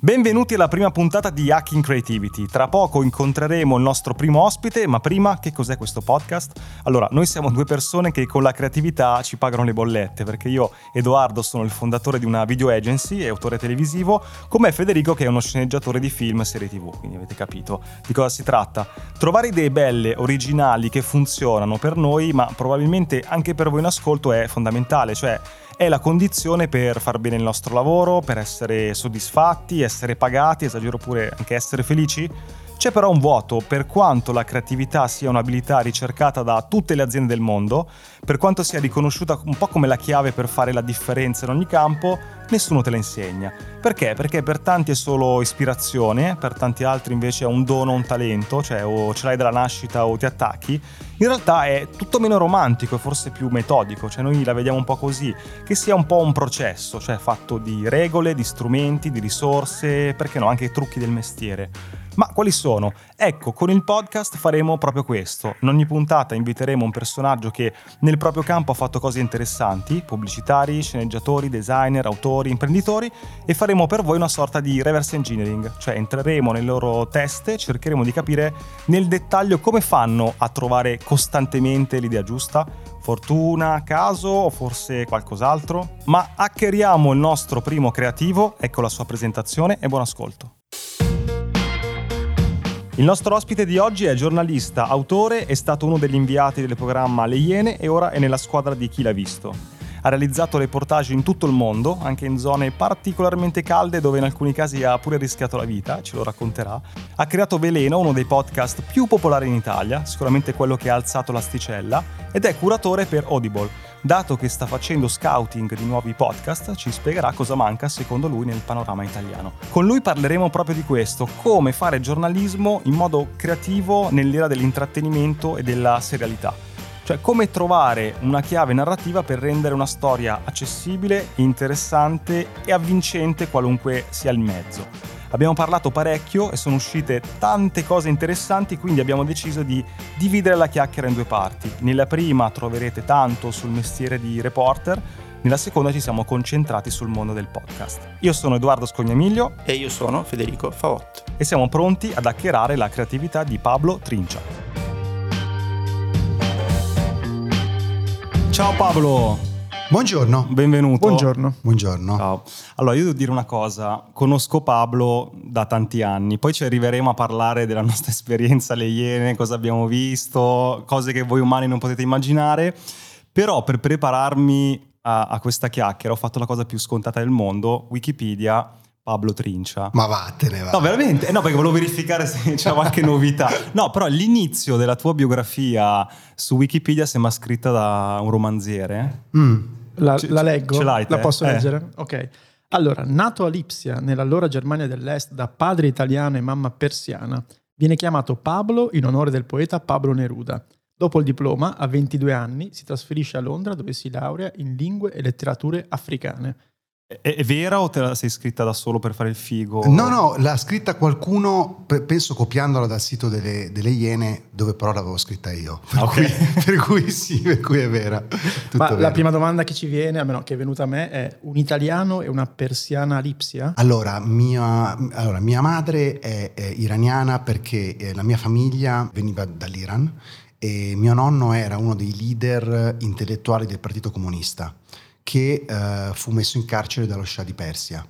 Benvenuti alla prima puntata di Hacking Creativity. Tra poco incontreremo il nostro primo ospite, ma prima che cos'è questo podcast? Allora, noi siamo due persone che con la creatività ci pagano le bollette, perché io, Edoardo, sono il fondatore di una video agency e autore televisivo, come Federico che è uno sceneggiatore di film e serie tv, quindi avete capito di cosa si tratta. Trovare idee belle, originali, che funzionano per noi, ma probabilmente anche per voi in ascolto è fondamentale, cioè è la condizione per far bene il nostro lavoro, per essere soddisfatti, essere pagati, esagero pure anche essere felici. C'è però un vuoto, per quanto la creatività sia un'abilità ricercata da tutte le aziende del mondo, per quanto sia riconosciuta un po' come la chiave per fare la differenza in ogni campo, nessuno te la insegna. Perché? Perché per tanti è solo ispirazione, per tanti altri invece è un dono, un talento, cioè o ce l'hai dalla nascita o ti attacchi. In realtà è tutto meno romantico e forse più metodico, cioè noi la vediamo un po' così, che sia un po' un processo, cioè fatto di regole, di strumenti, di risorse, perché no, anche trucchi del mestiere. Ma quali sono? Ecco, con il podcast faremo proprio questo. In ogni puntata inviteremo un personaggio che nel proprio campo ha fatto cose interessanti, pubblicitari, sceneggiatori, designer, autori, imprenditori, e faremo per voi una sorta di reverse engineering, cioè entreremo nelle loro teste, cercheremo di capire nel dettaglio come fanno a trovare costantemente l'idea giusta, fortuna, caso o forse qualcos'altro? Ma hackeriamo il nostro primo creativo, ecco la sua presentazione e buon ascolto. Il nostro ospite di oggi è giornalista, autore, è stato uno degli inviati del programma Le Iene e ora è nella squadra di Chi l'ha visto. Ha realizzato reportage in tutto il mondo, anche in zone particolarmente calde dove in alcuni casi ha pure rischiato la vita, ce lo racconterà. Ha creato Veleno, uno dei podcast più popolari in Italia, sicuramente quello che ha alzato l'asticella, ed è curatore per Audible, Dato che sta facendo scouting di nuovi podcast, ci spiegherà cosa manca secondo lui nel panorama italiano. Con lui parleremo proprio di questo, come fare giornalismo in modo creativo nell'era dell'intrattenimento e della serialità. Cioè come trovare una chiave narrativa per rendere una storia accessibile, interessante e avvincente qualunque sia il mezzo. Abbiamo parlato parecchio e sono uscite tante cose interessanti, quindi abbiamo deciso di dividere la chiacchiera in due parti. Nella prima troverete tanto sul mestiere di reporter, nella seconda ci siamo concentrati sul mondo del podcast. Io sono Edoardo Scognamiglio e io sono Federico Favot e siamo pronti ad hackerare la creatività di Pablo Trincia. Ciao Pablo! Buongiorno. Benvenuto. Buongiorno. Buongiorno. Ciao. Allora, io devo dire una cosa, conosco Pablo da tanti anni, poi ci arriveremo a parlare della nostra esperienza alle Iene, cosa abbiamo visto, cose che voi umani non potete immaginare, però per prepararmi a, a questa chiacchiera ho fatto la cosa più scontata del mondo, Wikipedia Pablo Trincia. Ma vattene, va. No, veramente? No, perché volevo verificare se c'è qualche novità. No, però l'inizio della tua biografia su Wikipedia sembra scritta da un romanziere. Mm. La, C- la leggo? Ce l'hai te? La posso eh. leggere? Ok. Allora, nato a Lipsia, nell'allora Germania dell'Est, da padre italiano e mamma persiana, viene chiamato Pablo in onore del poeta Pablo Neruda. Dopo il diploma, a 22 anni, si trasferisce a Londra dove si laurea in lingue e letterature africane. È, è, vera o te la sei scritta da solo per fare il figo? No, no, l'ha scritta qualcuno, penso copiandola dal sito delle, delle Iene, dove però l'avevo scritta io. Per, okay. cui, per cui, sì, per cui è vera. Ma vera. la prima domanda che ci viene, almeno che è venuta a me, è un italiano e una persiana lipsia? Allora, mia, allora, mia madre è, è iraniana perché eh, la mia famiglia veniva dall'Iran e mio nonno era uno dei leader intellettuali del Partito Comunista che eh, fu messo in carcere dallo Shah di Persia.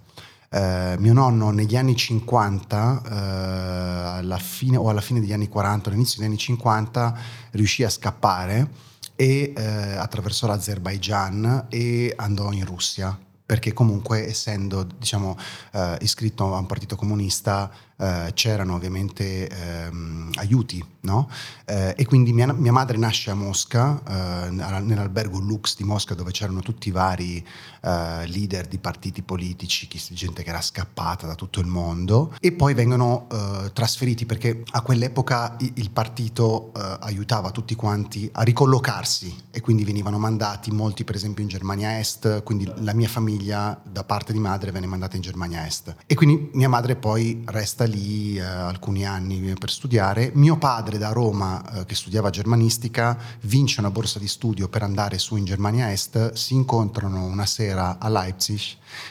Eh, mio nonno negli anni 50, eh, alla fine, o alla fine degli anni 40, all'inizio degli anni 50, riuscì a scappare e eh, attraversò l'Azerbaigian e andò in Russia perché comunque essendo diciamo, eh, iscritto a un partito comunista eh, c'erano ovviamente ehm, aiuti, no? eh, e quindi mia, mia, madre nasce a Mosca, eh, nell'albergo Lux di Mosca dove c'erano tutti i vari eh, leader di partiti politici, gente che era scappata da tutto il mondo e poi vengono eh, trasferiti perché a quell'epoca il, partito aiutava tutti quanti a ricollocarsi e quindi venivano mandati molti per esempio in Germania Est, quindi la mia famiglia da parte di madre venne mandata in Germania Est e quindi mia madre poi resta lì eh, alcuni anni per studiare. Mio padre da Roma, eh, che studiava germanistica, vince una borsa di studio per andare su in Germania Est, si incontrano una sera a Leipzig,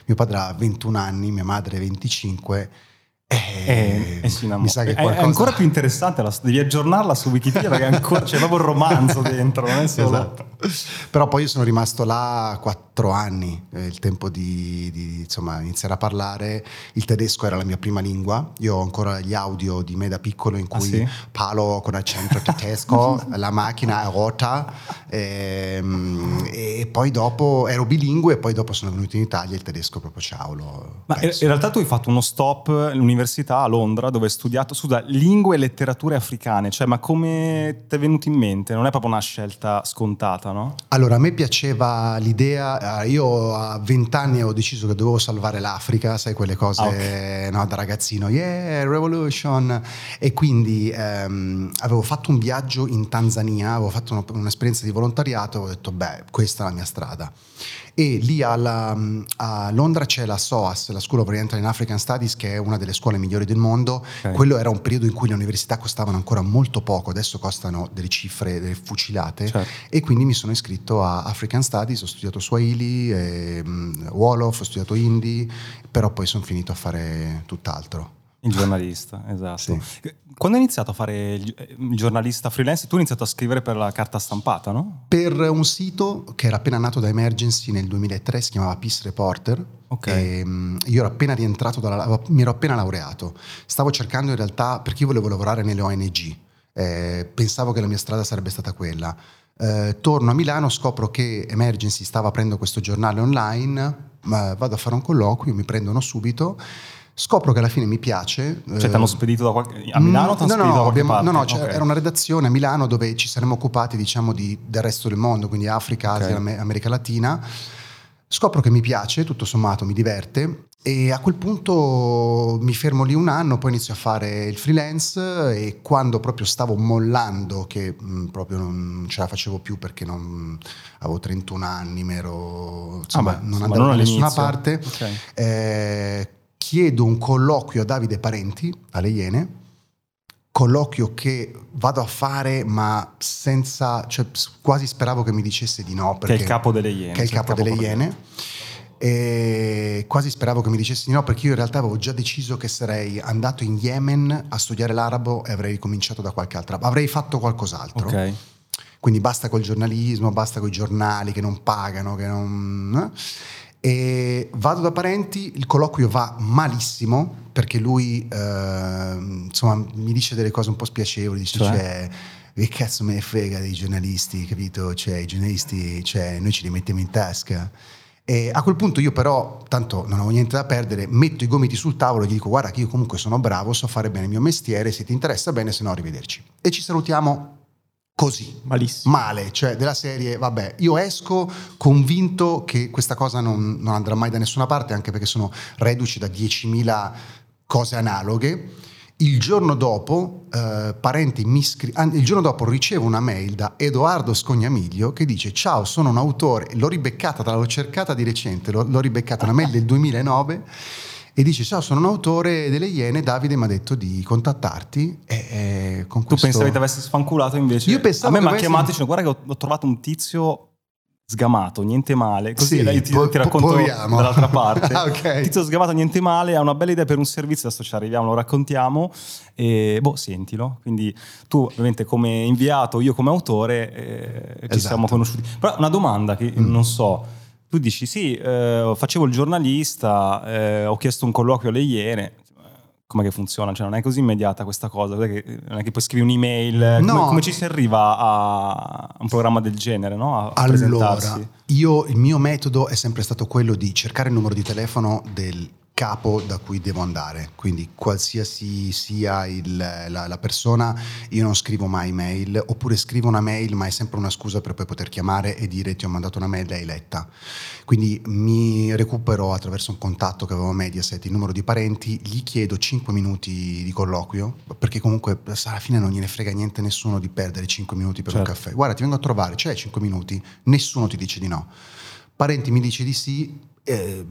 mio padre ha 21 anni, mia madre 25 eh, eh, sì, mi sa che qualcosa... è, ancora più interessante, la, devi aggiornarla su Wikipedia perché ancora, c'è proprio il romanzo dentro, non è solo... Esatto. Però poi io sono rimasto là quattro anni, eh, il tempo di, di insomma, iniziare a parlare. Il tedesco era la mia prima lingua, io ho ancora gli audio di me da piccolo in ah, cui ah, sì? parlo con accento tedesco, la macchina è rota e, ehm, e, poi dopo ero bilingue e poi dopo sono venuto in Italia e il tedesco proprio ciao. Ma in realtà tu hai fatto uno stop all'università a Londra dove hai studiato, scusa, lingue e letterature africane, cioè ma come ti è venuto in mente? Non è proprio una scelta scontata no? Allora, a me piaceva l'idea, eh, io a vent'anni ho deciso che dovevo salvare l'Africa, sai quelle cose ah, okay. no, da ragazzino, yeah, revolution, e quindi ehm, avevo fatto un viaggio in Tanzania, avevo fatto un'esperienza di volontariato, ho detto, beh, questa è la mia strada e lì alla, a Londra c'è la SOAS, la School of Oriental and African Studies, che è una delle scuole migliori del mondo. Okay. Quello era un periodo in cui le università costavano ancora molto poco, adesso costano delle cifre delle fucilate certo. e quindi mi sono iscritto a African Studies, ho studiato Swahili, e, um, Wolof, ho studiato Hindi, però poi sono finito a fare tutt'altro. Il giornalista, esatto. Sì. Quando hai iniziato a fare il giornalista freelance, tu hai iniziato a scrivere per la carta stampata, no? Per un sito che era appena nato da Emergency nel 2003, si chiamava Peace Reporter. Ok. E, um, io ero appena rientrato, dalla, mi ero appena laureato. Stavo cercando in realtà, perché io volevo lavorare nelle ONG. Eh, pensavo che la mia strada sarebbe stata quella. Eh, torno a Milano, scopro che Emergency stava aprendo questo giornale online, vado a fare un colloquio, mi prendono subito Scopro che alla fine mi piace. Cioè, eh, ti hanno spedito da qualche, a Milano? No, no, no, abbiamo, no, no okay. era una redazione a Milano dove ci saremmo occupati, diciamo, di, del resto del mondo, quindi Africa, okay. Asia, America Latina. Scopro che mi piace, tutto sommato mi diverte e a quel punto mi fermo lì un anno, poi inizio a fare il freelance e quando proprio stavo mollando, che mh, mm, proprio non ce la facevo più perché non, avevo 31 anni, ero, insomma, ah beh, non andavo da nessuna parte, okay. eh, chiedo un colloquio a Davide Parenti, alle Iene, colloquio che vado a fare ma senza, cioè quasi speravo che mi dicesse di no. Perché, che è il capo delle Iene. Che è il cioè capo, delle Iene. E quasi speravo che mi dicesse di no perché io in realtà avevo già deciso che sarei andato in Yemen a studiare l'arabo e avrei ricominciato da qualche altra avrei fatto qualcos'altro ok quindi basta col giornalismo basta con i giornali che non pagano che non eh? E vado da parenti, il colloquio va malissimo perché lui eh, insomma mi dice delle cose un po' spiacevoli, dice cioè? cioè che cazzo me ne frega dei giornalisti, capito? Cioè i giornalisti, cioè noi ce li mettiamo in tasca. E a quel punto io però, tanto non ho niente da perdere, metto i gomiti sul tavolo e gli dico guarda che io comunque sono bravo, so fare bene il mio mestiere, se ti interessa bene, se no arrivederci. E ci salutiamo così, Malissimo. male, cioè della serie, vabbè, io esco convinto che questa cosa non, non andrà mai da nessuna parte, anche perché sono reduci da 10.000 cose analoghe. Il giorno dopo, eh, parenti mi scri- il giorno dopo ricevo una mail da Edoardo Scognamiglio che dice ciao, sono un autore, l'ho ribeccata, l'ho cercata di recente, l'ho, l'ho ribeccata, una mail del 2009 e dice ciao sono un autore delle Iene Davide mi ha detto di contattarti e, e con tu pensavi che avessi sfanculato invece io pensavo a me mi ha avessi... chiamato dicendo guarda che ho, trovato un tizio sgamato niente male così sì, ti, po- ti racconto proviamo. dall'altra parte ah, okay. tizio sgamato niente male ha una bella idea per un servizio adesso ci arriviamo lo raccontiamo e boh sentilo quindi tu ovviamente come inviato io come autore eh, ci esatto. siamo conosciuti però una domanda che mm. non so tu dici sì, eh, facevo il giornalista, eh, ho chiesto un colloquio alle Iene, come che funziona? Cioè, non è così immediata questa cosa. Non è che poi scrivi un'email. No. Come, come, ci si arriva a un programma del genere? No? A allora, io il mio metodo è sempre stato quello di cercare il numero di telefono del capo da cui devo andare, quindi qualsiasi sia il, la, la, persona, io non scrivo mai mail, oppure scrivo una mail ma è sempre una scusa per poi poter chiamare e dire ti ho mandato una mail, l'hai letta. Quindi mi recupero attraverso un contatto che avevo a Mediaset il numero di parenti, gli chiedo 5 minuti di colloquio, perché comunque alla fine non gliene frega niente nessuno di perdere 5 minuti per certo. un caffè. Guarda, ti vengo a trovare, c'è 5 minuti, nessuno ti dice di no. Parenti mi dice di sì, eh,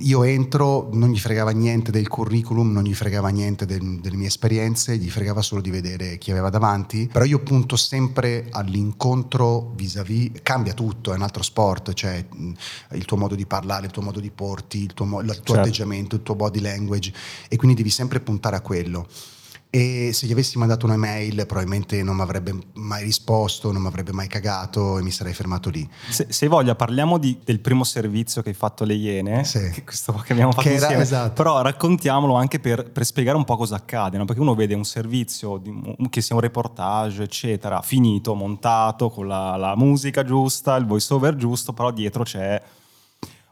io entro, non gli fregava niente del curriculum, non gli fregava niente del, delle mie esperienze, gli fregava solo di vedere chi aveva davanti, però io punto sempre all'incontro vis-à-vis, cambia tutto, è un altro sport, cioè il tuo modo di parlare, il tuo modo di porti, il tuo, il tuo certo. atteggiamento, il tuo body language e quindi devi sempre puntare a quello e se gli avessi mandato un'email probabilmente non mi avrebbe mai risposto, non mi avrebbe mai cagato e mi sarei fermato lì. Se, se voglia parliamo di, del primo servizio che hai fatto alle Iene, sì. che, questo che abbiamo fatto che era, insieme, esatto. però raccontiamolo anche per, per, spiegare un po' cosa accade, no? perché uno vede un servizio di, che sia un reportage eccetera, finito, montato con la, la musica giusta, il voice over giusto, però dietro c'è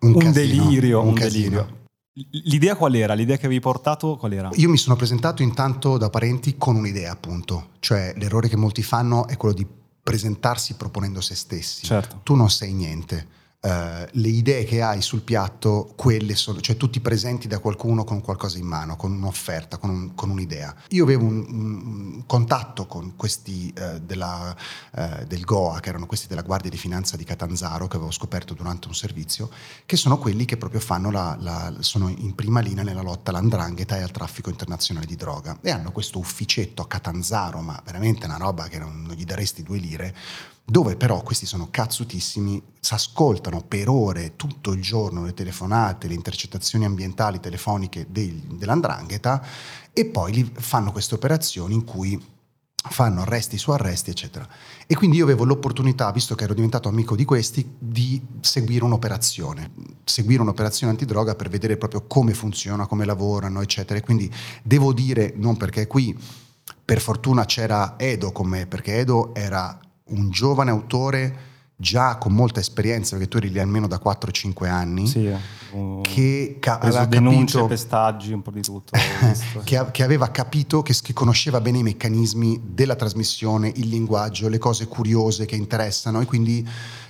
un, un casino, delirio, un, un delirio. L'idea qual era? L'idea che avevi portato qual era? Io mi sono presentato intanto da parenti con un'idea, appunto. Cioè, l'errore che molti fanno è quello di presentarsi proponendo se stessi. Certo. Tu non sei niente Uh, le idee che hai sul piatto, quelle sono, cioè tu ti presenti da qualcuno con qualcosa in mano, con un'offerta, con, un, con un'idea. Io avevo un, un contatto con questi uh, della, uh, del GOA, che erano questi della Guardia di Finanza di Catanzaro, che avevo scoperto durante un servizio, che sono quelli che proprio fanno la, la, sono in prima linea nella lotta all'andrangheta e al traffico internazionale di droga. E hanno questo ufficetto a Catanzaro, ma veramente una roba che non, non gli daresti due lire dove però questi sono cazzutissimi, si ascoltano per ore tutto il giorno le telefonate, le intercettazioni ambientali telefoniche del, dell'andrangheta e poi fanno queste operazioni in cui fanno arresti su arresti, eccetera. E quindi io avevo l'opportunità, visto che ero diventato amico di questi, di seguire un'operazione, seguire un'operazione antidroga per vedere proprio come funziona, come lavorano, eccetera. E quindi devo dire, non perché qui per fortuna c'era Edo con me, perché Edo era un giovane autore già con molta esperienza, perché tu eri lì almeno da 4-5 anni, sì, uh, che ca- aveva capito, pestaggi, un po' di tutto. che, che, aveva capito, che, che, conosceva bene i meccanismi della trasmissione, il linguaggio, le cose curiose che interessano e quindi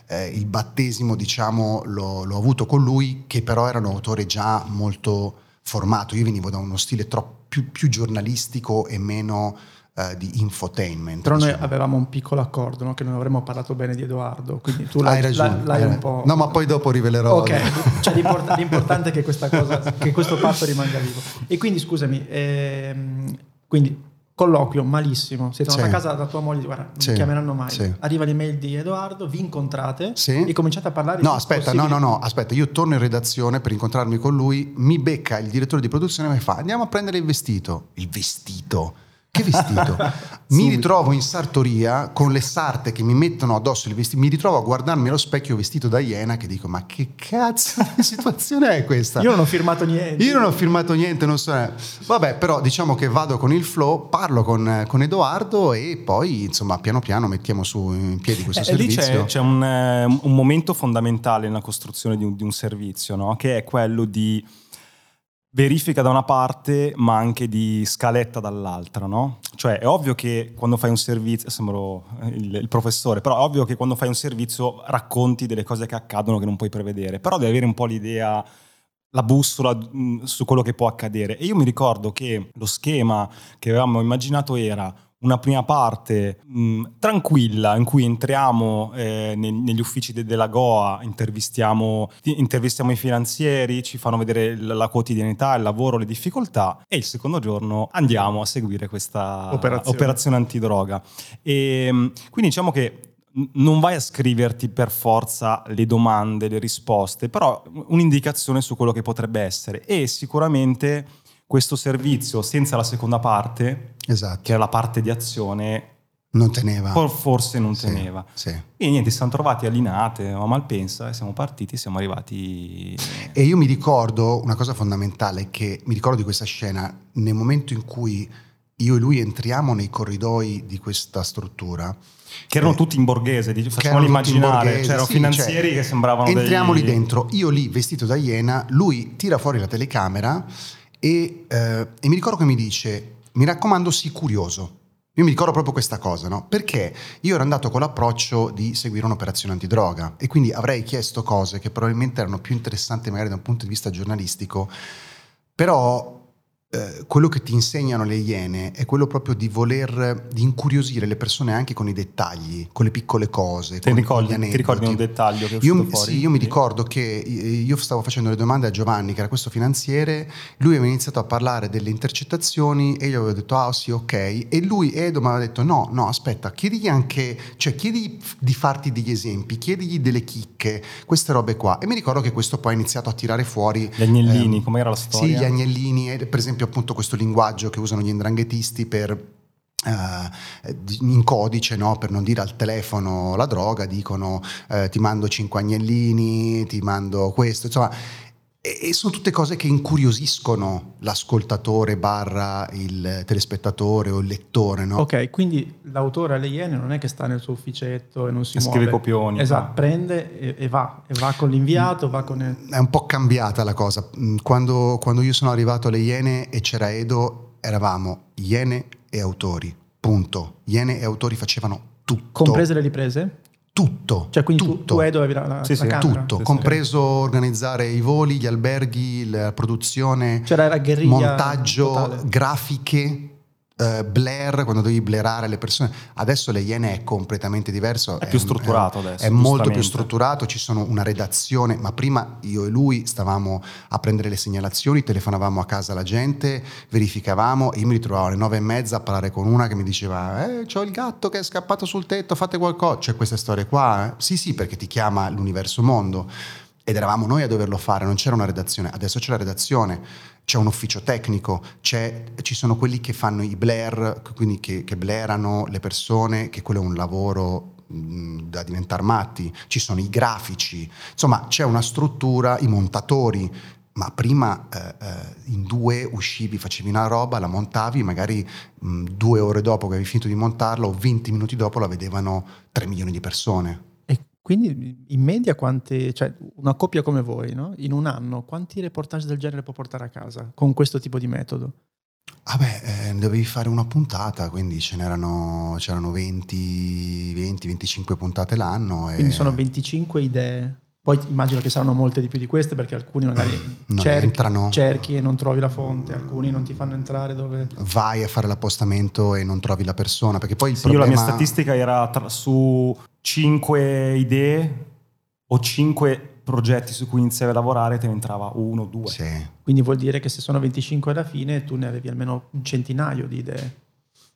eh, il battesimo, diciamo, l'ho, l'ho avuto con lui, che però era un autore già molto formato. Io venivo da uno stile troppo più, più giornalistico e meno uh, di infotainment. Però diciamo. noi avevamo un piccolo accordo, no? che non avremmo parlato bene di Edoardo, quindi tu l'hai, hai ragione, l'hai, l'hai un po'... No, ma poi dopo rivelerò. Ok, cioè, l'import- l'importante è che, questa cosa, che questo patto rimanga vivo. E quindi scusami, ehm, quindi colloquio malissimo, sei tornato sì. a casa da tua moglie, guarda, non sì. mi chiameranno mai. Sì. Arriva l'email di Edoardo, vi incontrate e cominciate a parlare. No, aspetta, no, no, no, aspetta, io torno in redazione per incontrarmi con lui, mi becca il direttore di produzione e mi fa andiamo a prendere il vestito. Il vestito che vestito? mi ritrovo in sartoria con le sarte che mi mettono addosso il vestito, mi ritrovo a guardarmi allo specchio vestito da iena che dico ma che cazzo di situazione è questa? Io non ho firmato niente. Io non ho firmato niente, non so. Vabbè, però diciamo che vado con il flow, parlo con, con Edoardo e poi insomma piano piano mettiamo su in piedi questo eh, servizio. Lì c'è, c'è un, eh, un, momento fondamentale nella costruzione di un, di un servizio, no? che è quello di verifica da una parte, ma anche di scaletta dall'altra, no? Cioè è ovvio che quando fai un servizio, sembro il, il, professore, però è ovvio che quando fai un servizio racconti delle cose che accadono che non puoi prevedere, però devi avere un po' l'idea la bussola mh, su quello che può accadere. E io mi ricordo che lo schema che avevamo immaginato era una prima parte mh, tranquilla in cui entriamo eh, ne, negli uffici de, della Goa, intervistiamo, intervistiamo, i finanzieri, ci fanno vedere la, la, quotidianità, il lavoro, le difficoltà e il secondo giorno andiamo a seguire questa operazione, operazione antidroga. E, quindi diciamo che non vai a scriverti per forza le domande, le risposte, però un'indicazione su quello che potrebbe essere e sicuramente questo servizio senza la seconda parte, esatto. che era la parte di azione, non teneva. Forse non teneva. Sì. E niente, si sono trovati allinate a Malpensa e siamo partiti, siamo arrivati... E io mi ricordo una cosa fondamentale, che mi ricordo di questa scena, nel momento in cui io e lui entriamo nei corridoi di questa struttura, che erano eh, tutti in borghese, facciamoli immaginare, c'erano sì, finanzieri cioè, che sembravano Entriamo dei... lì dentro, io lì vestito da iena, lui tira fuori la telecamera e, eh, e mi ricordo che mi dice, mi raccomando, sii curioso. Io mi ricordo proprio questa cosa, no? Perché io ero andato con l'approccio di seguire un'operazione antidroga e quindi avrei chiesto cose che probabilmente erano più interessanti magari da un punto di vista giornalistico, però eh, quello che ti insegnano le iene è quello proprio di voler di incuriosire le persone anche con i dettagli, con le piccole cose. Ti, ricordi, ti ricordi un dettaglio che è io, fuori? Sì, io mi ricordo che io stavo facendo le domande a Giovanni, che era questo finanziere, lui aveva iniziato a parlare delle intercettazioni e io avevo detto ah sì ok, e lui Edo mi aveva detto no, no aspetta, chiedigli anche, cioè chiedi di farti degli esempi, chiedigli delle chicche, queste robe qua. E mi ricordo che questo poi ha iniziato a tirare fuori... Gli agnellini, ehm, com'era la storia? Sì, gli agnellini, per esempio appunto questo linguaggio che usano gli indranghetisti per Uh, in codice no? per non dire al telefono la droga dicono uh, ti mando cinque agnellini ti mando questo insomma e, e, sono tutte cose che incuriosiscono l'ascoltatore barra il telespettatore o il lettore no? ok quindi l'autore alle Iene non è che sta nel suo ufficetto e non si e muove scrive copioni esatto prende e, e, va e va con l'inviato va con il... è un po' cambiata la cosa quando, quando io sono arrivato alle Iene e c'era Edo eravamo Iene e autori, punto. Iene e autori facevano tutto. Comprese le riprese? Tutto. Cioè quindi tutto. tu, tu Edo avevi la, la, sì, la sì, camera? Tutto, sì, compreso organizzare i voli, gli alberghi, la produzione, cioè montaggio, totale. grafiche, uh, Blair, quando devi blerare le persone. Adesso le Iene è completamente diverso. È più strutturato adesso. È molto più strutturato, ci sono una redazione, ma prima io e lui stavamo a prendere le segnalazioni, telefonavamo a casa alla gente, verificavamo e io mi ritrovavo alle nove e mezza a parlare con una che mi diceva eh, c'ho il gatto che è scappato sul tetto, fate qualcosa. C'è queste storie qua? Eh? Sì, sì, perché ti chiama l'universo mondo. Ed eravamo noi a doverlo fare, non c'era una redazione, adesso c'è la redazione c'è un ufficio tecnico, ci sono quelli che fanno i blare, quindi che, che blerano le persone, che quello è un lavoro da diventare matti, ci sono i grafici, insomma c'è una struttura, i montatori, ma prima eh, eh, in due uscivi, facevi una roba, la montavi, magari mh, due ore dopo che avevi finito di montarla o 20 minuti dopo la vedevano 3 milioni di persone. Quindi in media quanti, cioè una coppia come voi, no? in un anno, quanti reportage del genere può portare a casa con questo tipo di metodo? Ah beh, eh, dovevi fare una puntata, quindi ce n'erano, c'erano 20, 20, 25 puntate l'anno. Quindi sono 25 idee. Poi immagino che saranno molte di più di queste perché alcuni magari cerchi, cerchi, e non trovi la fonte, alcuni non ti fanno entrare dove... Vai a fare l'appostamento e non trovi la persona perché poi il sì, problema... Io la mia statistica era tra, su 5 idee o 5 progetti su cui iniziavi a lavorare te ne entrava uno o due. Sì. Quindi vuol dire che se sono 25 alla fine tu ne avevi almeno un centinaio di idee.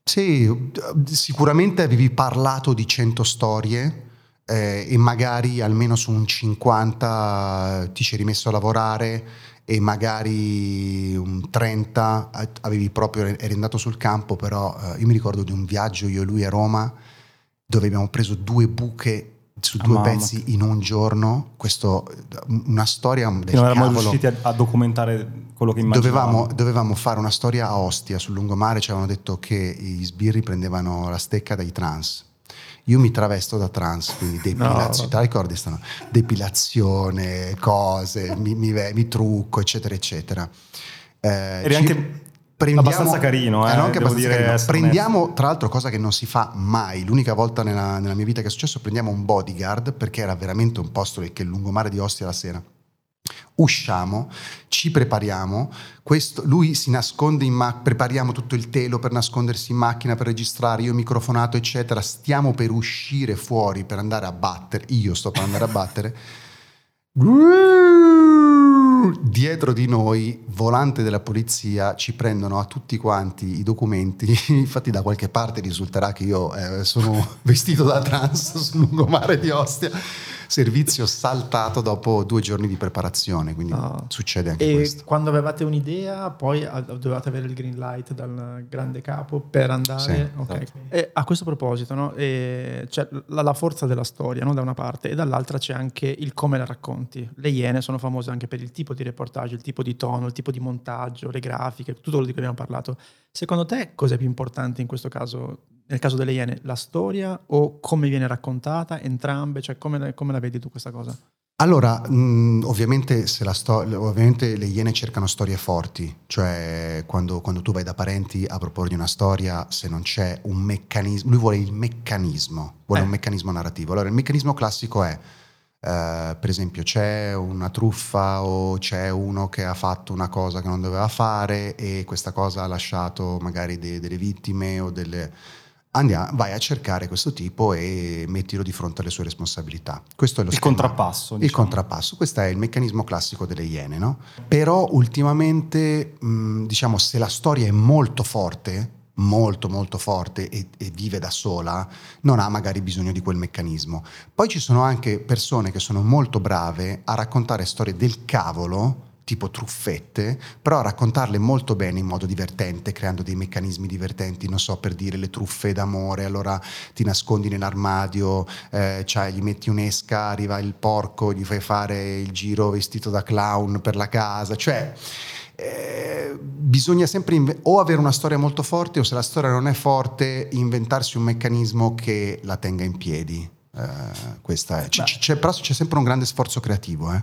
Sì, sicuramente avevi parlato di 100 storie eh, e magari almeno su un 50 ti ci eri messo a lavorare e magari un 30 avevi proprio, eri andato sul campo, però eh, io mi ricordo di un viaggio io e lui a Roma dove abbiamo preso due buche su due ah, pezzi in un giorno, questo, una storia del non eravamo cavolo. riusciti a, a, documentare quello che immaginavamo. Dovevamo, dovevamo, fare una storia a Ostia, sul lungomare, ci avevano detto che gli sbirri prendevano la stecca dai trans. Io mi travesto da trans, quindi depilazione, no. ricordi? Stanno, depilazione, cose, mi, mi, mi, trucco, eccetera, eccetera. Eh, Eri anche prendiamo, abbastanza carino, eh, eh anche abbastanza carino. Prendiamo, tra l'altro, cosa che non si fa mai, l'unica volta nella, nella, mia vita che è successo, prendiamo un bodyguard perché era veramente un posto che è il lungomare di Ostia la sera. Usciamo, ci prepariamo, questo, lui si nasconde in macchina, prepariamo tutto il telo per nascondersi in macchina, per registrare, io microfonato, eccetera, stiamo per uscire fuori, per andare a battere, io sto per andare a battere. Dietro di noi, volante della polizia, ci prendono a tutti quanti i documenti. Infatti, da qualche parte risulterà che io eh, sono vestito da trans sul lungomare di Ostia servizio saltato dopo due giorni di preparazione, quindi no. succede anche e questo. quando avevate un'idea, poi dovevate avere il green light dal grande capo per andare... Sì, okay. esatto. a questo proposito, no? c'è la, la, forza della storia no? da una parte e dall'altra c'è anche il come la racconti. Le Iene sono famose anche per il tipo di reportage, il tipo di tono, il tipo di montaggio, le grafiche, tutto quello di cui abbiamo parlato. Secondo te cosa è più importante in questo caso nel caso delle Iene, la storia o come viene raccontata, entrambe, cioè come, come la vedi tu questa cosa? Allora, mh, ovviamente, sto- ovviamente, le Iene cercano storie forti, cioè quando, quando, tu vai da parenti a proporgli una storia, se non c'è un meccanismo, lui vuole il meccanismo, vuole eh. un meccanismo narrativo. Allora, il meccanismo classico è Uh, per esempio c'è una truffa o c'è uno che ha fatto una cosa che non doveva fare e questa cosa ha lasciato magari de- delle vittime o delle... Andiamo, vai a cercare questo tipo e mettilo di fronte alle sue responsabilità. Questo è lo il schema, contrappasso. Il diciamo. contrappasso, questo è il meccanismo classico delle iene, no? Però ultimamente, mh, diciamo, se la storia è molto forte, molto molto forte e, e, vive da sola, non ha magari bisogno di quel meccanismo. Poi ci sono anche persone che sono molto brave a raccontare storie del cavolo, tipo truffette, però raccontarle molto bene in modo divertente, creando dei meccanismi divertenti, non so, per dire le truffe d'amore, allora ti nascondi nell'armadio, eh, cioè gli metti un'esca, arriva il porco, gli fai fare il giro vestito da clown per la casa, cioè eh, bisogna sempre inve- o avere una storia molto forte o se la storia non è forte inventarsi un meccanismo che la tenga in piedi. Eh, questa è. C- c'è, però c'è sempre un grande sforzo creativo. Eh.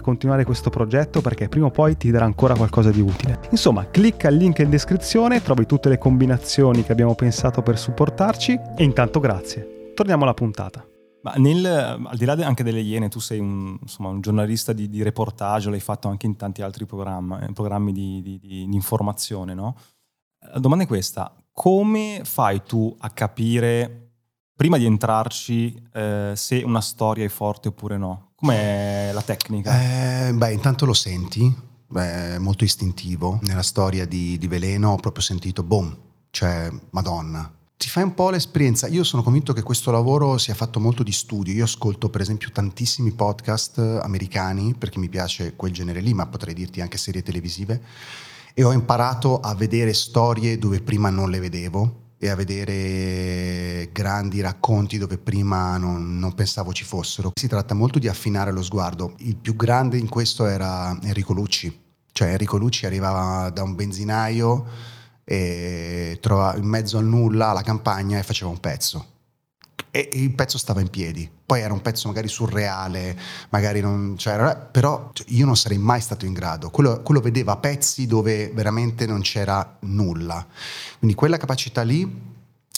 continuare questo progetto perché prima o poi ti darà ancora qualcosa di utile. Insomma, clicca il link in descrizione, trovi tutte le combinazioni che abbiamo pensato per supportarci e intanto grazie. Torniamo alla puntata. Ma nel, al di là anche delle Iene, tu sei un, insomma, un giornalista di, di, reportage, l'hai fatto anche in tanti altri programmi, eh, programmi di, di, di, informazione, no? La domanda è questa, come fai tu a capire, prima di entrarci, eh, se una storia è forte oppure no? Com'è la tecnica? Eh, beh, intanto lo senti, è molto istintivo. Nella storia di, di Veleno ho proprio sentito, boom, cioè, madonna, ti fai un po' l'esperienza. Io sono convinto che questo lavoro sia fatto molto di studio. Io ascolto per esempio tantissimi podcast americani perché mi piace quel genere lì, ma potrei dirti anche serie televisive. E ho imparato a vedere storie dove prima non le vedevo e a vedere grandi racconti dove prima non, non, pensavo ci fossero. Si tratta molto di affinare lo sguardo. Il più grande in questo era Enrico Lucci. Cioè Enrico Lucci arrivava da un benzinaio e trovava in mezzo al nulla alla campagna e faceva un pezzo e, il pezzo stava in piedi. Poi era un pezzo magari surreale, magari non, cioè, però io non sarei mai stato in grado. Quello, quello, vedeva pezzi dove veramente non c'era nulla. Quindi quella capacità lì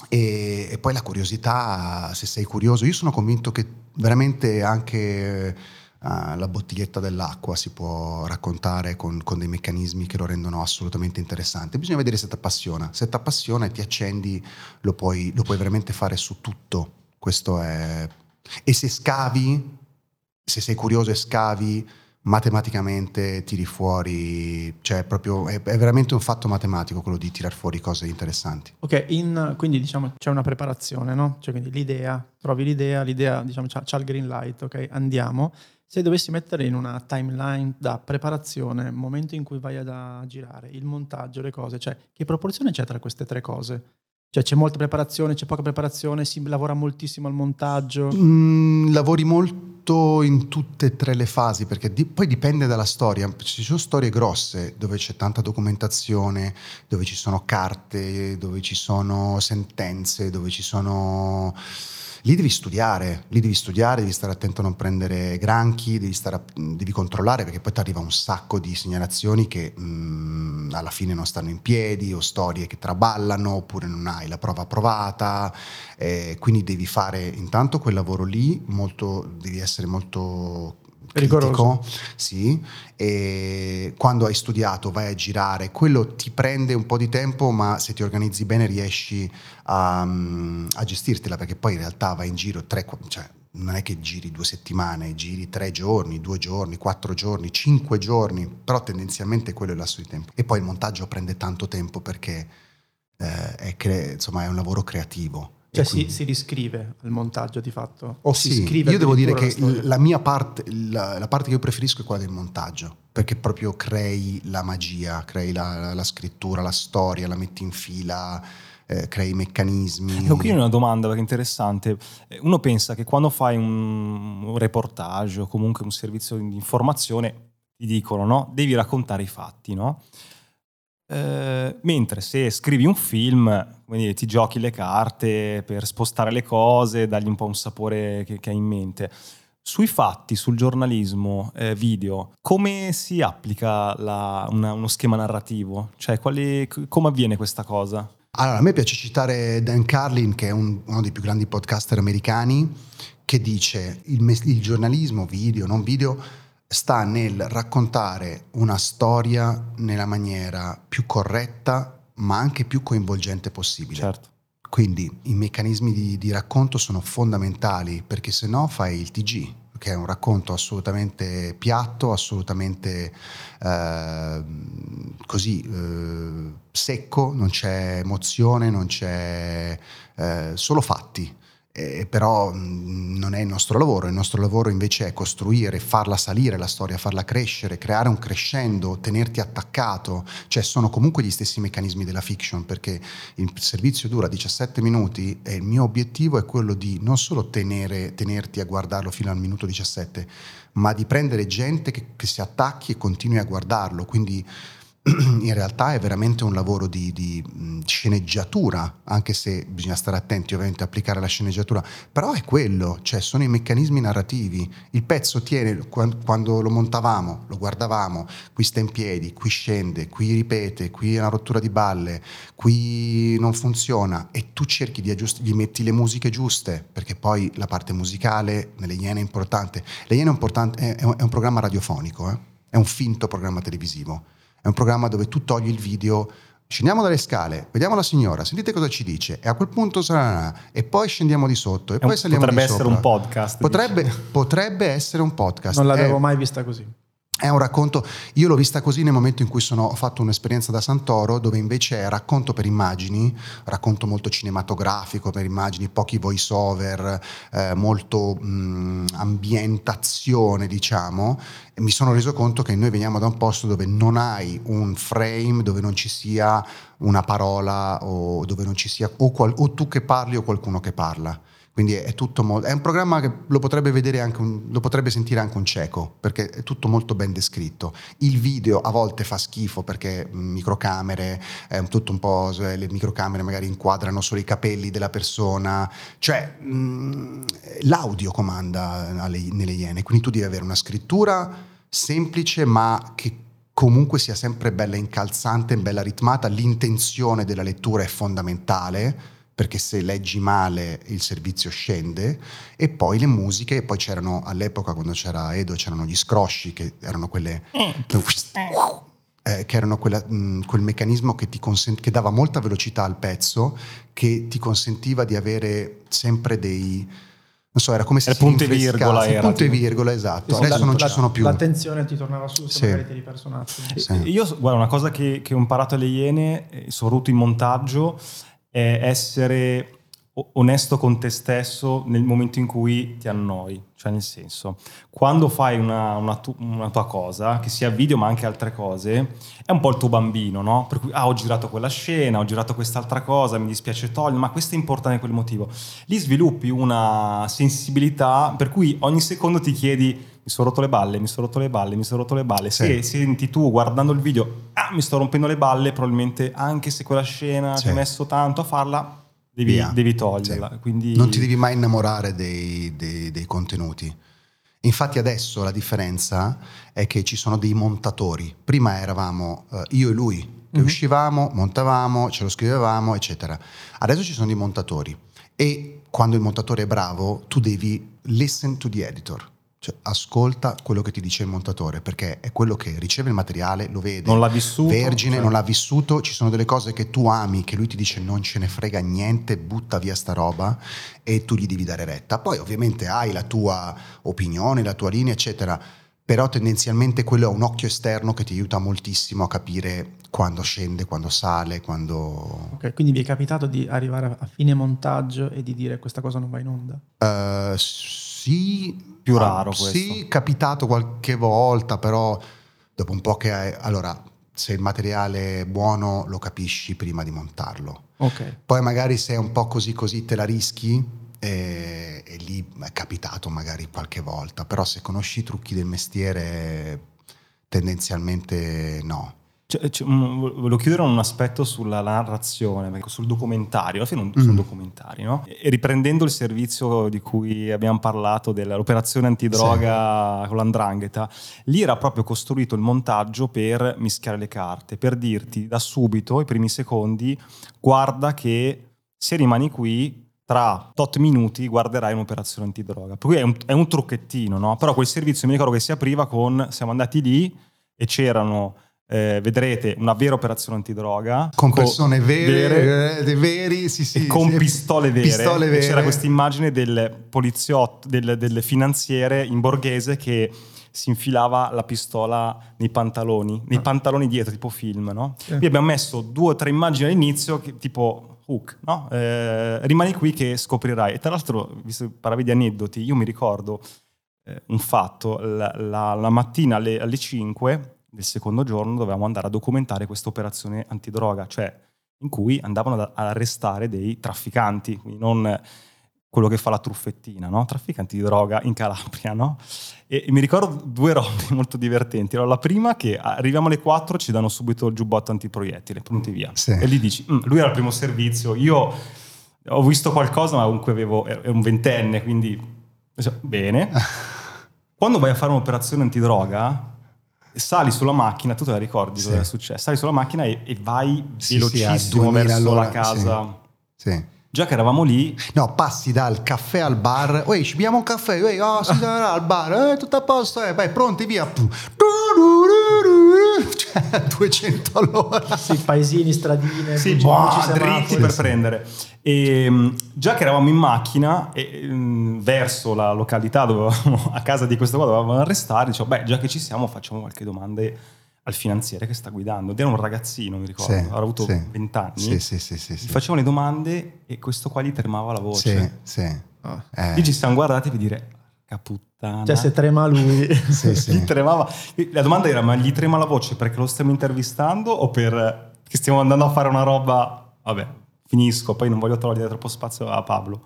e, e poi la curiosità, se sei curioso, io sono convinto che veramente anche... Uh, la bottiglietta dell'acqua si può raccontare con, con, dei meccanismi che lo rendono assolutamente interessante. Bisogna vedere se ti appassiona. Se ti appassiona e ti accendi, lo puoi, lo puoi veramente fare su tutto. Questo è... E se scavi, se sei curioso e scavi, matematicamente tiri fuori, cioè proprio è, è, veramente un fatto matematico quello di tirar fuori cose interessanti. Ok, in, quindi diciamo c'è una preparazione, no? Cioè quindi l'idea, trovi l'idea, l'idea diciamo c'ha, c'ha il green light, ok, andiamo. Se dovessi mettere in una timeline da preparazione, momento in cui vai a girare, il montaggio, le cose, cioè che proporzione c'è tra queste tre cose? Cioè c'è molta preparazione, c'è poca preparazione, si lavora moltissimo al montaggio? Mm, lavori molto in tutte e tre le fasi perché di, poi dipende dalla storia. Ci sono storie grosse dove c'è tanta documentazione, dove ci sono carte, dove ci sono sentenze, dove ci sono lì devi studiare, lì devi studiare, devi stare attento a non prendere granchi, devi, stare, devi controllare perché poi ti arriva un sacco di segnalazioni che mh, mm, alla fine non stanno in piedi o storie che traballano oppure non hai la prova provata, eh, quindi devi fare intanto quel lavoro lì, molto, devi essere molto Rigoroso. sì, e quando hai studiato vai a girare, quello ti prende un po' di tempo, ma se ti organizzi bene riesci a, a gestirtela, perché poi in realtà vai in giro tre, cioè non è che giri due settimane, giri tre giorni, due giorni, quattro giorni, cinque giorni, però tendenzialmente quello è il lasso di tempo. E poi il montaggio prende tanto tempo perché eh, è, cre- insomma, è un lavoro creativo. Cioè E si, quindi- si riscrive il montaggio di fatto? O si Sì, scrive io devo dire che la la mia parte, la, la parte che io preferisco è quella del montaggio, perché proprio crei la magia, crei la, la- scrittura, la storia, la metti in fila, eh, crei i meccanismi. Ecco, qui una domanda perché è interessante. Eh, Uno pensa che quando fai un un reportage o comunque un servizio di informazione ti dicono, no? Devi raccontare i fatti, no? Eh, mentre se scrivi un film, dire, ti giochi le carte per spostare le cose, dargli un po' un sapore che, che hai in mente. Sui fatti, sul giornalismo eh, video, come si applica la- una- uno schema narrativo? Cioè, quali- come avviene questa cosa? Allora, a me piace citare Dan Carlin, che è un- uno dei più grandi podcaster americani, che dice il, il giornalismo, video, non video, sta nel raccontare una storia nella maniera più corretta, ma anche più coinvolgente possibile. Certo. Quindi i meccanismi di, di racconto sono fondamentali perché se no fai il TG, che è un racconto assolutamente piatto, assolutamente eh, così eh, secco, non c'è emozione, non c'è eh, solo fatti. Eh, però mh, non è il nostro lavoro, il nostro lavoro invece è costruire, farla salire la storia, farla crescere, creare un crescendo, tenerti attaccato, cioè sono comunque gli stessi meccanismi della fiction perché il servizio dura 17 minuti e il mio obiettivo è quello di non solo tenere, tenerti a guardarlo fino al minuto 17, ma di prendere gente che, che si attacchi e continui a guardarlo, quindi in realtà è veramente un lavoro di, di, mh, sceneggiatura, anche se bisogna stare attenti ovviamente a applicare la sceneggiatura, però è quello, cioè sono i meccanismi narrativi. Il pezzo tiene, quan- quando lo montavamo, lo guardavamo, qui sta in piedi, qui scende, qui ripete, qui è una rottura di balle, qui non funziona e tu cerchi di aggiustare, gli metti le musiche giuste, perché poi la parte musicale nelle Iene è importante. Le Iene è, è un programma radiofonico, eh? è un finto programma televisivo. È un programma dove tu togli il video, scendiamo dalle scale, vediamo la signora, sentite cosa ci dice, e a quel punto sarà, e poi scendiamo di sotto, e È un- poi saliamo potrebbe di essere sopra. un podcast. Potrebbe, potrebbe essere un podcast. Non l'avevo È- mai vista così. È un racconto, io l'ho vista così nel momento in cui sono- ho fatto un'esperienza da Santoro dove invece è racconto per immagini, racconto molto cinematografico per immagini, pochi voice over, eh, molto mh, ambientazione diciamo, e mi sono reso conto che noi veniamo da un posto dove non hai un frame, dove non ci sia una parola o dove non ci sia o, qual- o tu che parli o qualcuno che parla. Quindi è tutto molto. È un programma che lo potrebbe vedere anche un- lo potrebbe sentire anche un cieco, perché è tutto molto ben descritto. Il video a volte fa schifo perché mh, microcamere, è tutto un po'. Le microcamere magari inquadrano solo i capelli della persona. Cioè, mh, l'audio comanda alle- nelle Iene. Quindi tu devi avere una scrittura semplice, ma che comunque sia sempre bella incalzante, bella ritmata. L'intenzione della lettura è fondamentale perché se leggi male il servizio scende e poi le musiche, e poi c'erano all'epoca quando c'era Edo c'erano gli scrosci che erano quelle eh, che erano quella- mh, quel meccanismo che, ti consent- che dava molta velocità al pezzo che ti consentiva di avere sempre dei non so, era come se si punto e virgola era, punto e virgola, esatto. Adesso la- non ci la- sono più. L'attenzione ti tornava su se Sì. magari ti eri perso un attimo. Sì. Io, guarda, una cosa che, che ho imparato alle Iene, eh, soprattutto in montaggio, è essere onesto con te stesso nel momento in cui ti annoi. Cioè, nel senso, quando fai una, una tu- una tua cosa, che sia video ma anche altre cose, è un po' il tuo bambino, no? Per cui, ah, ho girato quella scena, ho girato quest'altra cosa, mi dispiace togliere, ma questo è importante per quel motivo. Lì sviluppi una sensibilità per cui ogni secondo ti chiedi mi sono rotto le balle, mi sono rotto le balle, mi sono rotto le balle. Se senti tu guardando il video, ah, mi sto rompendo le balle, probabilmente anche se quella scena Sì. ti hai messo tanto a farla, devi, devi toglierla. Sì. Quindi... Non ti devi mai innamorare dei, dei- dei contenuti. Infatti adesso la differenza è che ci sono dei montatori. Prima eravamo eh, io e lui, che Mhm. uscivamo, montavamo, ce lo scrivevamo, eccetera. Adesso ci sono dei montatori e quando il montatore è bravo tu devi listen to the editor. Cioè, ascolta quello che ti dice il montatore, perché è quello che riceve il materiale, lo vede, Non l'ha vissuto, vergine, cioè. non l'ha vissuto, ci sono delle cose che tu ami, che lui ti dice non ce ne frega niente, butta via sta roba e tu gli devi dare retta. Poi ovviamente hai la tua opinione, la tua linea, eccetera, però tendenzialmente quello è un occhio esterno che ti aiuta moltissimo a capire quando scende, quando sale, quando... Ok, quindi vi è capitato di arrivare a- fine montaggio e di dire questa cosa non va in onda? Eh, sì, Più ah, raro Sì, questo. capitato qualche volta, però dopo un po' che hai... Allora, se il materiale è buono lo capisci prima di montarlo. Ok. Poi magari se è un po' così così te la rischi e, e lì è capitato magari qualche volta, però se conosci i trucchi del mestiere tendenzialmente no. Cioè, cioè, volevo chiudere un aspetto sulla narrazione, sul documentario, alla fine non Mm. sono documentari, no? E riprendendo il servizio di cui abbiamo parlato, dell'operazione antidroga con l'andrangheta, lì era proprio costruito il montaggio per mischiare le carte, per dirti da subito, i primi secondi, guarda che se rimani qui tra tot minuti guarderai un'operazione antidroga. Per cui è un, è un trucchettino, no? Però quel servizio mi ricordo che si apriva con, siamo andati lì e c'erano eh, vedrete una vera operazione antidroga Con co- persone vere, eh, veri, sì, sì. e con sì. pistole vere. Pistole vere. C'era questa immagine del poliziotto, del, del finanziere in borghese che si infilava la pistola nei pantaloni, nei Ah. pantaloni dietro, tipo film, no? Quindi abbiamo messo due o tre immagini all'inizio, che, tipo hook, no? Eh, rimani qui che scoprirai. E tra l'altro, visto che parlavi di aneddoti, io mi ricordo eh, un fatto, la, la- la mattina alle, alle 5 del secondo giorno dovevamo andare a documentare questa operazione antidroga, cioè in cui andavano ad arrestare dei trafficanti, quindi non quello che fa la truffettina, no? trafficanti di droga in Calabria. No? E, e mi ricordo due robe molto divertenti. Allora, la prima che arriviamo alle 4 ci danno subito il giubbotto antiproiettile, pronti via. Sì. E lì dici, "Mm, lui era al primo servizio, io ho visto qualcosa ma comunque avevo, ero un ventenne, quindi bene. Quando vai a fare un'operazione antidroga, sali sulla macchina, tu te la ricordi cosa Sì. è successo? Sali sulla macchina e, e vai Sì, sì, velocissimo 2000 verso all'ora, la casa. Sì. Già che eravamo lì, No, passi dal caffè al bar. Oi, ci beviamo un caffè. Oi, oh, si al bar. Eh, tutto a posto. Eh, vai, pronti, via. 200 all'ora. Sì, paesini, stradine, sì, luci, boh, dritti per prendere. E, mh, già che eravamo in macchina e, mh, verso la località dove a casa di questo qua dovevamo arrestare, dicevo, beh, già che ci siamo, facciamo qualche domande al finanziere che sta guidando. Ed era un ragazzino, mi ricordo, Sì, avrà avuto sì. 20 anni. Sì, sì, sì, sì. Facevano le domande e questo qua gli tremava la voce. Sì, sì. Ah. Eh, Lì ci siamo guardati per dire, "Porca puttana. Cioè, se trema lui. sì, sì. Gli tremava. La domanda era: ma gli trema la voce perché lo stiamo intervistando o per che stiamo andando a fare una roba? Vabbè, finisco, poi non voglio togliere troppo spazio a Pablo.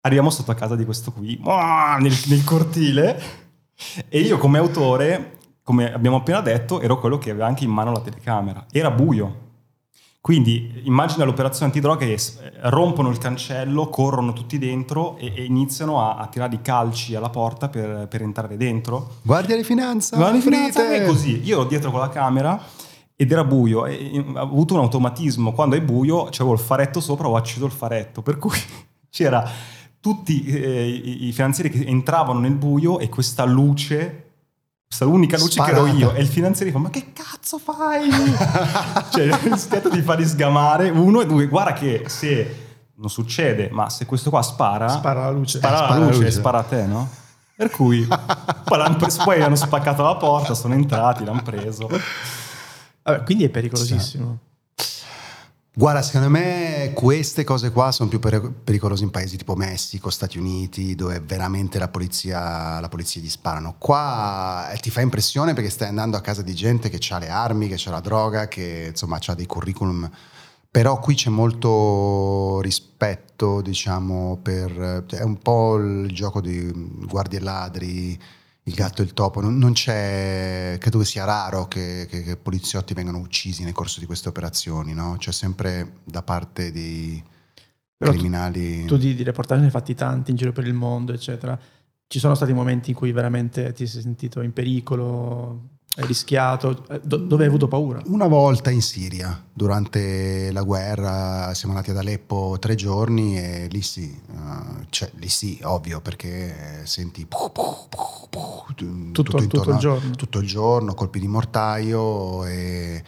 Arriviamo sotto a casa di questo qui, nel, nel cortile, e io come autore, come abbiamo appena detto, ero quello che aveva anche in mano la telecamera. Era buio. Quindi immagina l'operazione antidroga che rompono il cancello, corrono tutti dentro e, e iniziano a, a tirare i calci alla porta per, per entrare dentro. Guardia di finanza. Guarda di finanza, è così. Io ero dietro con la camera ed era buio. E, ho avuto un automatismo. Quando è buio, c'avevo il faretto sopra, ho acceso il faretto. Per cui c'era tutti eh, i, i finanzieri che entravano nel buio e questa luce. Questa unica luce che ero io. E il finanziere fa: Ma che cazzo fai? cioè, ho rischiato di farli sgamare. Uno e due. Guarda che se non succede, ma se questo qua spara, Spara la luce. spara, Spara la la luce, luce. e spara a te, no? Per cui poi, l'hanno preso- poi hanno spaccato la porta, sono entrati, l'hanno preso. Vabbè, quindi è pericolosissimo. Guarda, secondo me queste cose qua sono più per- pericolose in paesi tipo Messico, Stati Uniti, dove veramente la polizia, la polizia gli sparano. Qua eh, ti fa impressione perché stai andando a casa di gente che ha le armi, che ha la droga, che insomma ha dei curriculum. Però qui c'è molto rispetto, diciamo, per... È un po' il gioco di guardie e ladri, il gatto e il topo. Non, non c'è... Credo che sia raro che, che- che poliziotti vengano uccisi nel corso di queste operazioni, no? C'è sempre da parte dei Però tu- criminali... Tu di, di reportage ne hai fatti tanti in giro per il mondo, eccetera. Ci sono stati momenti in cui veramente ti sei sentito in pericolo, rischiato, eh, do- dove hai avuto paura? Una volta in Siria, durante la guerra, siamo andati ad Aleppo tre giorni e lì sì, eh, cioè, lì sì, ovvio, perché senti puh, puh, puh, puh, tu- Tutto- tutto intorno il a- giorno. tutto il giorno, colpi di mortaio e,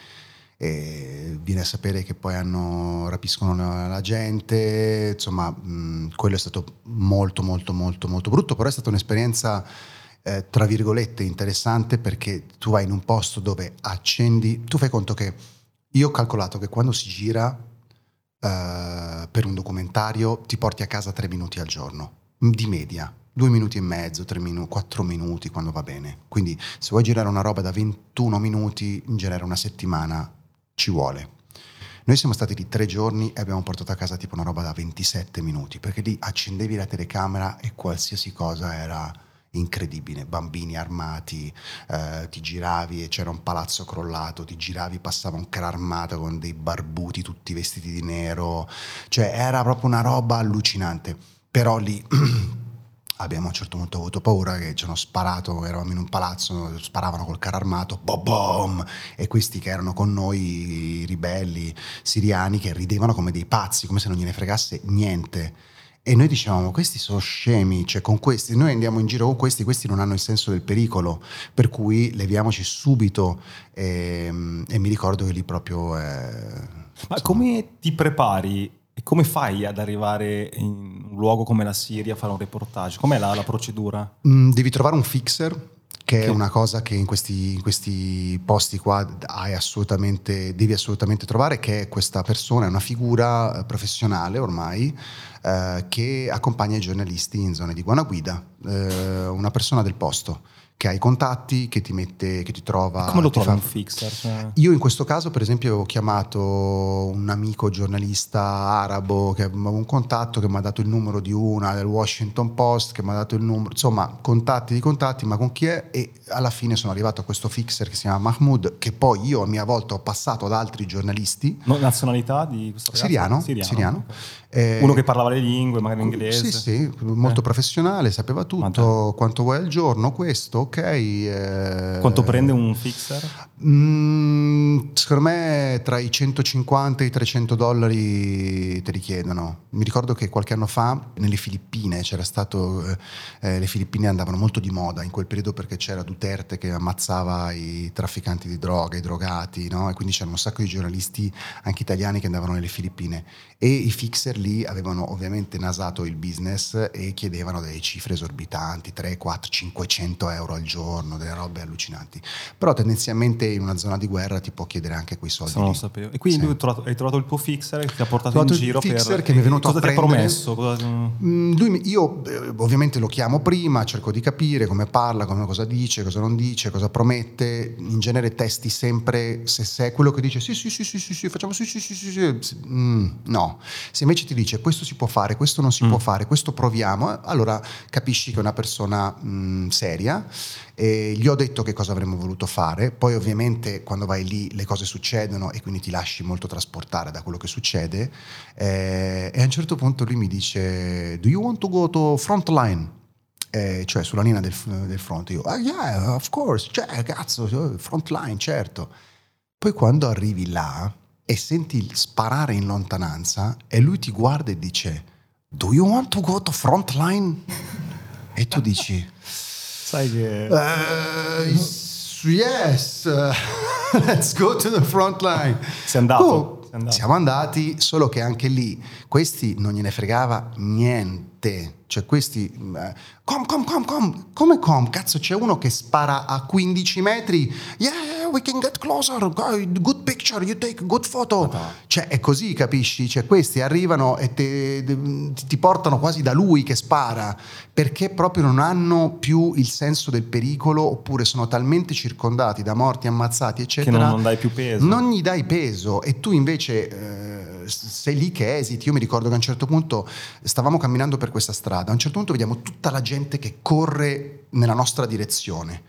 e viene a sapere che poi hanno, rapiscono la, la gente, insomma, mh, quello è stato molto molto molto molto brutto, però è stata un'esperienza eh, tra virgolette, interessante perché tu vai in un posto dove accendi, tu fai conto che io ho calcolato che quando si gira eh, per un documentario ti porti a casa tre minuti al giorno, di media, due minuti e mezzo, tre minuti, quattro minuti quando va bene. Quindi se vuoi girare una roba da 21 minuti, in genere una settimana ci vuole. Noi siamo stati lì tre giorni e abbiamo portato a casa tipo una roba da 27 minuti, perché lì accendevi la telecamera e qualsiasi cosa era incredibile, bambini armati, eh, ti giravi e c'era un palazzo crollato, ti giravi, passava un carro armato con dei barbuti tutti vestiti di nero, cioè era proprio una roba allucinante, però lì abbiamo a un certo punto avuto paura che ci hanno sparato, eravamo in un palazzo, sparavano col carro armato, boom, boom, e questi che erano con noi, i ribelli siriani, che ridevano come dei pazzi, come se non gliene fregasse niente. E noi dicevamo, questi sono scemi, cioè con questi, noi andiamo in giro con questi, questi non hanno il senso del pericolo, per cui leviamoci subito e, ehm, e mi ricordo che lì proprio... Eh, Ma come ti prepari e come fai ad arrivare in un luogo come la Siria a fare un reportage? Com'è la, la procedura? Mm, devi trovare un fixer che è una cosa che in questi, in questi posti qua assolutamente, devi assolutamente trovare, che è questa persona, è una figura professionale ormai, eh, che accompagna i giornalisti in zone di buona guida, eh, una persona del posto che ha i contatti, che ti mette, che ti trova. Come lo trovi fa... un fixer? Cioè... Io in questo caso, per esempio, avevo chiamato un amico giornalista arabo che aveva un contatto che mi ha dato il numero di una del Washington Post, che mi ha dato il numero, insomma, contatti di contatti, ma con chi è? E alla fine sono arrivato a questo fixer che si chiama Mahmoud, che poi io a mia volta ho passato ad altri giornalisti. No, nazionalità di questo ragazzo? Siriano. Siriano. siriano. Eh, Uno che parlava le lingue, magari inglese. Sì, sì, molto eh. professionale, sapeva tutto, quanto vuoi al giorno, questo, ok. Eh, Quanto prende un fixer? Mm, secondo me tra i 150 e i 300 dollari te li chiedono. Mi ricordo che qualche anno fa nelle Filippine c'era stato, eh, eh, le Filippine andavano molto di moda in quel periodo perché c'era Duterte che ammazzava i trafficanti di droga, i drogati, no? e quindi c'erano un sacco di giornalisti anche italiani che andavano nelle Filippine e i fixer lì avevano ovviamente nasato il business e chiedevano delle cifre esorbitanti, 3, 4, 500 euro al giorno, delle robe allucinanti. Però tendenzialmente in una zona di guerra ti può chiedere anche quei soldi. Se non lo sapevo. E quindi sì. hai, trovato, hai, trovato, il tuo fixer che ti ha portato in giro per... che mi è venuto cosa a prendere. Cosa promesso? Mm, lui, io eh, ovviamente lo chiamo prima, cerco di capire come parla, come, cosa dice, cosa non dice, cosa promette. In genere testi sempre se, se è quello che dice sì sì sì sì sì, sì facciamo sì sì sì sì, sì. Mm, no. Se invece ti dice questo si può fare, questo non si mm. può fare, questo proviamo, eh, allora capisci che è una persona mm, seria e gli ho detto che cosa avremmo voluto fare, poi ovviamente quando vai lì le cose succedono e quindi ti lasci molto trasportare da quello che succede eh, e a un certo punto lui mi dice do you want to go to frontline? Eh, cioè sulla linea del, del fronte io, ah yeah of course, cioè cazzo, frontline certo. Poi quando arrivi là e senti sparare in lontananza e lui ti guarda e dice do you want to go to frontline? E tu dici Sai che... Uh, yes, let's go to the front line. Sei andato. Oh, andato. Siamo andati, solo che anche lì questi non gliene fregava niente. Cioè questi... Eh, com, com, com, com. Come com? Cazzo, c'è uno che spara a 15 metri. Yeah, we can get closer, good picture, you take good photo. Cioè è così, capisci? Cioè questi arrivano e te, ti portano quasi da lui che spara, perché proprio non hanno più il senso del pericolo oppure sono talmente circondati da morti, ammazzati, eccetera. Che non, non dai più peso. Non gli dai peso e tu invece eh, sei lì che esiti. Io mi ricordo che a un certo punto stavamo camminando per questa strada, a un certo punto vediamo tutta la gente che corre nella nostra direzione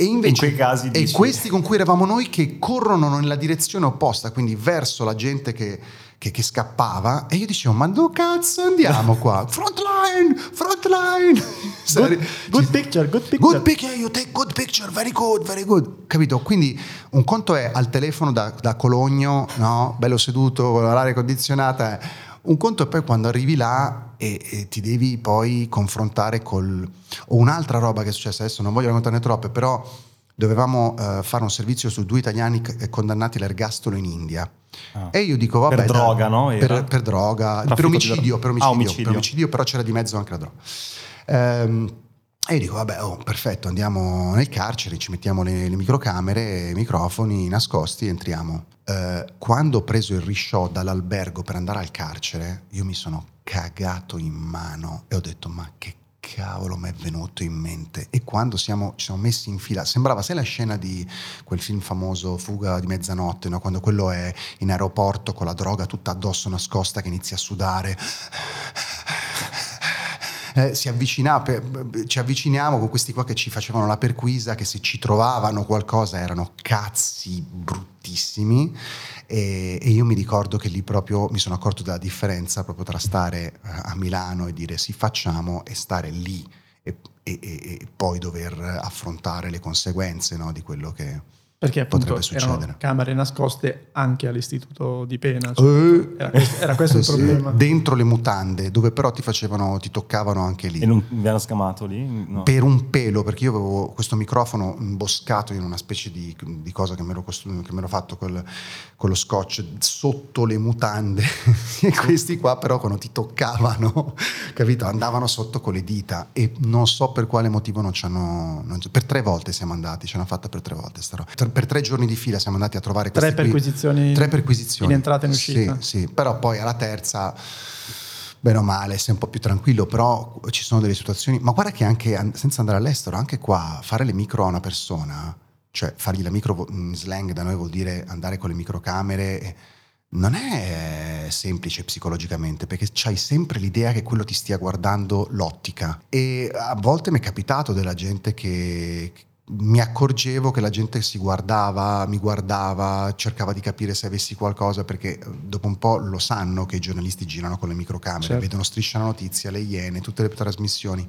e invece in casi e questi con cui eravamo noi che corrono nella direzione opposta, quindi verso la gente che, che, che scappava, e io dicevo: Ma dove cazzo andiamo qua? Frontline, frontline. Good, good picture, good picture. Good picture, you take good picture, very good, very good. Capito? Quindi un conto è al telefono da, da Cologno, no? bello seduto con l'aria condizionata. Un conto è poi quando arrivi là e, e, ti devi poi confrontare col... O un'altra roba che è successa, adesso non voglio raccontarne troppe, però dovevamo uh, fare un servizio su due italiani c- condannati all'ergastolo in India. Ah. E io dico, vabbè... Per da, droga, no? Per, per, droga, per omicidio, per omicidio, ah, omicidio, per omicidio, però c'era di mezzo anche la droga. Um, E io dico, vabbè, oh, perfetto, andiamo nel carcere, ci mettiamo le, le microcamere, i microfoni nascosti e entriamo. Eh, quando ho preso il risciò dall'albergo per andare al carcere, io mi sono cagato in mano e ho detto, ma che cavolo mi è venuto in mente? E quando siamo, ci siamo messi in fila, sembrava, sai la scena di quel film famoso Fuga di mezzanotte, no? quando quello è in aeroporto con la droga tutta addosso nascosta che inizia a sudare eh, si avvicinava, ci avviciniamo con questi qua che ci facevano la perquisa, che se ci trovavano qualcosa erano cazzi bruttissimi e, e, io mi ricordo che lì proprio mi sono accorto della differenza proprio tra stare eh, a Milano e dire sì facciamo e stare lì e, e, e poi dover affrontare le conseguenze no, di quello che perché appunto erano camere nascoste anche all'istituto di pena. Cioè, uh, era questo, era questo il problema. Dentro le mutande, dove però ti facevano, ti toccavano anche lì. E non vi hanno scamato lì? No. Per un pelo, perché io avevo questo microfono imboscato in una specie di, di cosa che mi ero, costru- che mi ero fatto col, con lo scotch sotto le mutande. e questi qua però quando ti toccavano, capito, andavano sotto con le dita. E non so per quale motivo non ci hanno... Non, per tre volte siamo andati, ce l'hanno fatta per tre volte sta roba per tre giorni di fila siamo andati a trovare tre perquisizioni, tre perquisizioni. in entrata e in uscita. Sì, sì, però poi alla terza bene o male, sei un po' più tranquillo, però ci sono delle situazioni, ma guarda che anche senza andare all'estero, anche qua fare le micro a una persona, cioè fargli la micro in slang da noi vuol dire andare con le microcamere non è semplice psicologicamente perché c'hai sempre l'idea che quello ti stia guardando l'ottica. E a volte mi è capitato della gente che, mi accorgevo che la gente si guardava, mi guardava, cercava di capire se avessi qualcosa, perché eh, dopo un po' lo sanno che i giornalisti girano con le microcamere, certo. vedono striscia la notizia, le iene, tutte le trasmissioni.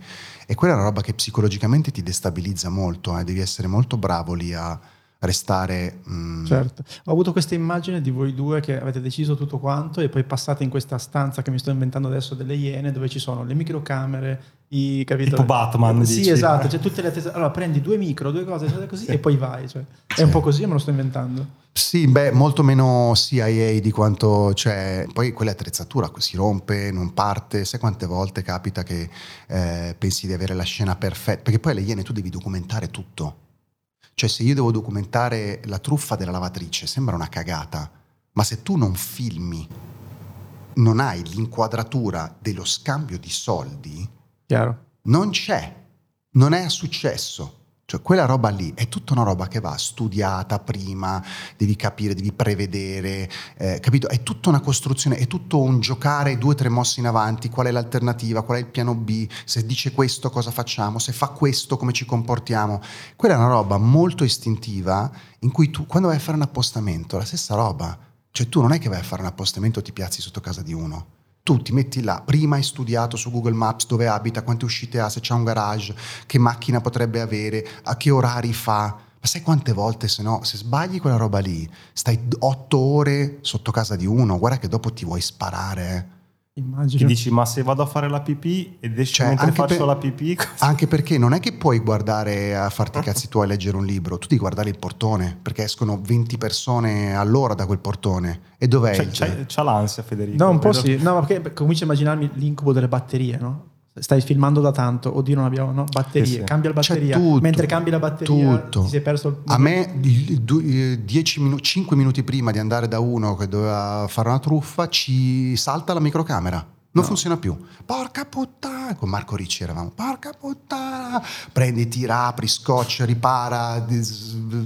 E quella è una roba che psicologicamente ti destabilizza molto, eh? devi essere molto bravo lì a restare... Mm. Certo, ho avuto questa immagine di voi due che avete deciso tutto quanto e poi passate in questa stanza che mi sto inventando adesso delle iene dove ci sono le microcamere, i capito? Tipo Batman. Sì, dici. esatto, c'è tutte le attese... Allora prendi due micro, due cose, così e poi vai. Cioè. È un po' così, me lo sto inventando. Sì, beh, molto meno CIA di quanto c'è. Poi quella attrezzatura si rompe, non parte. Sai quante volte capita che eh, pensi di avere la scena perfetta? Perché poi alle Iene tu devi documentare tutto cioè se io devo documentare la truffa della lavatrice, sembra una cagata, ma se tu non filmi, non hai l'inquadratura dello scambio di soldi, Chiaro. non c'è, non è successo. Cioè, quella roba lì è tutta una roba che va studiata prima, devi capire, devi prevedere, eh, capito? È tutta una costruzione, è tutto un giocare due o tre mossi in avanti, qual è l'alternativa, qual è il piano B, se dice questo cosa facciamo, se fa questo come ci comportiamo. Quella è una roba molto istintiva in cui tu, quando vai a fare un appostamento, la stessa roba. Cioè tu non è che vai a fare un appostamento e ti piazzi sotto casa di uno tu ti metti là, prima hai studiato su Google Maps dove abita, quante uscite ha, se c'è un garage, che macchina potrebbe avere, a che orari fa. Ma sai quante volte, se no, se sbagli quella roba lì, stai otto ore sotto casa di uno, guarda che dopo ti vuoi sparare. Eh. Immagino. Che dici, ma se vado a fare la pipì e esci cioè, mentre faccio per, la pipì... Anche perché non è che puoi guardare a farti i cazzi tuoi a leggere un libro, tu devi guardare il portone, perché escono 20 persone all'ora da quel portone. E dov'è? C'è, il... c'è, c'è l'ansia, Federico. No, un po' sì. No, perché comincio a immaginarmi l'incubo delle batterie, no? Stai filmando da tanto, oddio non abbiamo no? batterie, sì, cambia la batteria, tutto, mentre cambi la batteria tutto. ti sei perso il... A me 10 minuti, 5 minuti prima di andare da uno che doveva fare una truffa ci salta la microcamera. Non no. funziona più. Porca puttana, con Marco Ricci eravamo, porca puttana, prendi, tira, apri, scotch, ripara,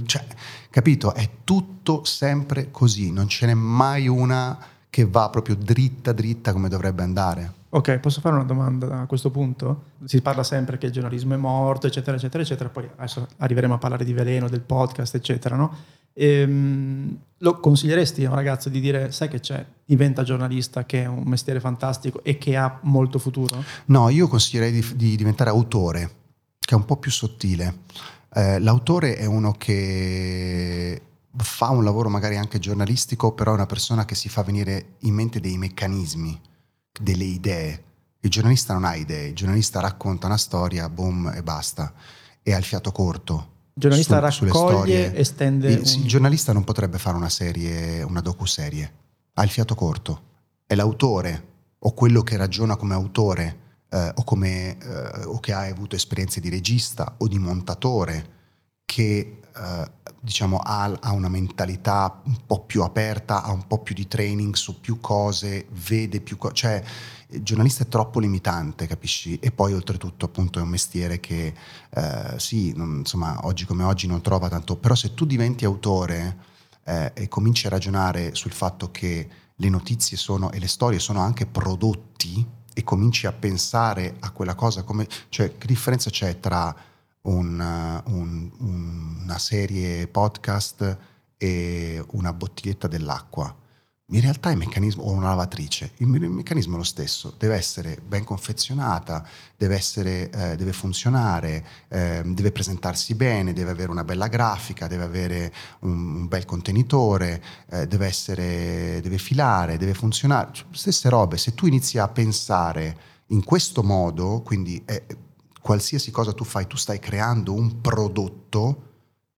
cioè, capito? È tutto sempre così, non ce n'è mai una che va proprio dritta dritta come dovrebbe andare. Ok, posso fare una domanda a questo punto? Si parla sempre che il giornalismo è morto, eccetera, eccetera, eccetera, poi adesso arriveremo a parlare di veleno, del podcast, eccetera, no? Ehm, lo consiglieresti a un ragazzo di dire, sai che c'è, diventa giornalista, che è un mestiere fantastico e che ha molto futuro? No, io consiglierei di, di diventare autore, che è un po' più sottile. Eh, l'autore è uno che fa un lavoro magari anche giornalistico, però è una persona che si fa venire in mente dei meccanismi delle idee. Il giornalista non ha idee, il giornalista racconta una storia, boom e basta, e ha il fiato corto. Il giornalista su, raccoglie e stende. Il, un... il giornalista non potrebbe fare una serie, una docuserie, ha il fiato corto. È l'autore o quello che ragiona come autore eh, o, come, eh, o che hai avuto esperienze di regista o di montatore che eh, diciamo ha, ha, una mentalità un po' più aperta, ha un po' più di training su più cose, vede più cose, cioè il giornalista è troppo limitante, capisci? E poi oltretutto appunto è un mestiere che eh, sì, non, insomma, oggi come oggi non trova tanto, però se tu diventi autore eh, e cominci a ragionare sul fatto che le notizie sono e le storie sono anche prodotti e cominci a pensare a quella cosa come, cioè che differenza c'è tra un, un, una serie podcast e una bottiglietta dell'acqua? in realtà il meccanismo, o una lavatrice, il, meccanismo è lo stesso, deve essere ben confezionata, deve, essere, eh, deve funzionare, eh, deve presentarsi bene, deve avere una bella grafica, deve avere un, un bel contenitore, eh, deve, essere, deve filare, deve funzionare, stesse robe, se tu inizi a pensare in questo modo, quindi qualsiasi cosa tu fai, tu stai creando un prodotto,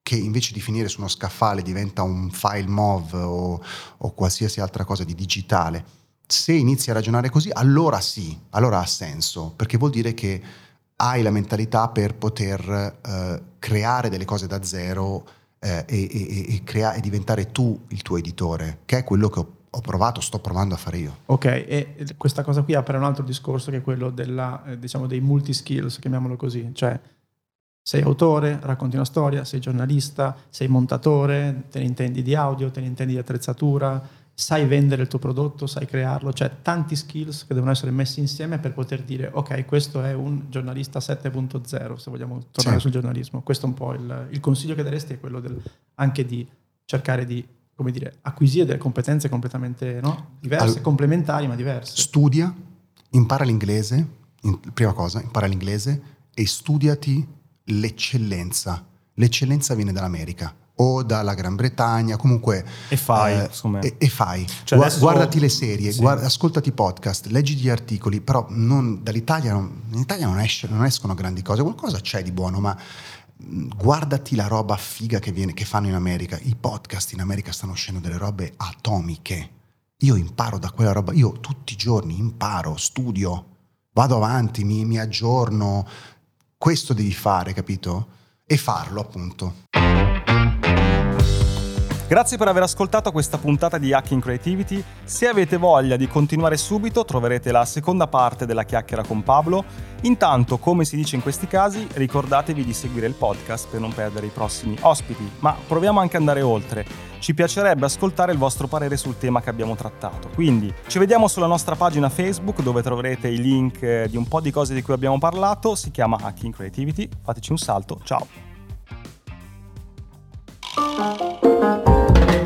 che invece di finire su uno scaffale diventa un file MOV o, o qualsiasi altra cosa di digitale, se inizi a ragionare così, allora sì, allora ha senso, perché vuol dire che hai la mentalità per poter eh, creare delle cose da zero eh, e, e, e, crea- e, diventare tu il tuo editore, che è quello che ho, ho, provato, sto provando a fare io. Ok, e questa cosa qui apre un altro discorso che è quello della, eh, diciamo, dei multi-skills, chiamiamolo così, cioè sei autore, racconti una storia, sei giornalista, sei montatore, te ne intendi di audio, te ne intendi di attrezzatura, sai vendere il tuo prodotto, sai crearlo, cioè tanti skills che devono essere messi insieme per poter dire ok, questo è un giornalista 7.0, se vogliamo tornare sì. sul giornalismo. Questo è un po' il, il consiglio che daresti è quello del, anche di cercare di come dire, acquisire delle competenze completamente no? diverse, All... complementari ma diverse. Studia, impara l'inglese, in, prima cosa, impara l'inglese e studiati l'eccellenza. L'eccellenza viene dall'America o dalla Gran Bretagna, comunque... E fai, eh, e, e, fai. Cioè adesso... Guardati le serie, sì. guarda, ascoltati i podcast, leggi gli articoli, però non, dall'Italia non, in Italia non, esce, non, escono grandi cose, qualcosa c'è di buono, ma guardati la roba figa che, viene, che fanno in America. I podcast in America stanno uscendo delle robe atomiche. Io imparo da quella roba, io tutti i giorni imparo, studio, vado avanti, mi, mi aggiorno, questo devi fare, capito? E farlo, appunto. Grazie per aver ascoltato questa puntata di Hacking Creativity. Se avete voglia di continuare subito, troverete la seconda parte della chiacchiera con Pablo. Intanto, come si dice in questi casi, ricordatevi di seguire il podcast per non perdere i prossimi ospiti. Ma proviamo anche ad andare oltre. Ci piacerebbe ascoltare il vostro parere sul tema che abbiamo trattato. Quindi ci vediamo sulla nostra pagina Facebook dove troverete i link eh, di un po' di cose di cui abbiamo parlato. Si chiama Hacking Creativity. Fateci un salto. Ciao.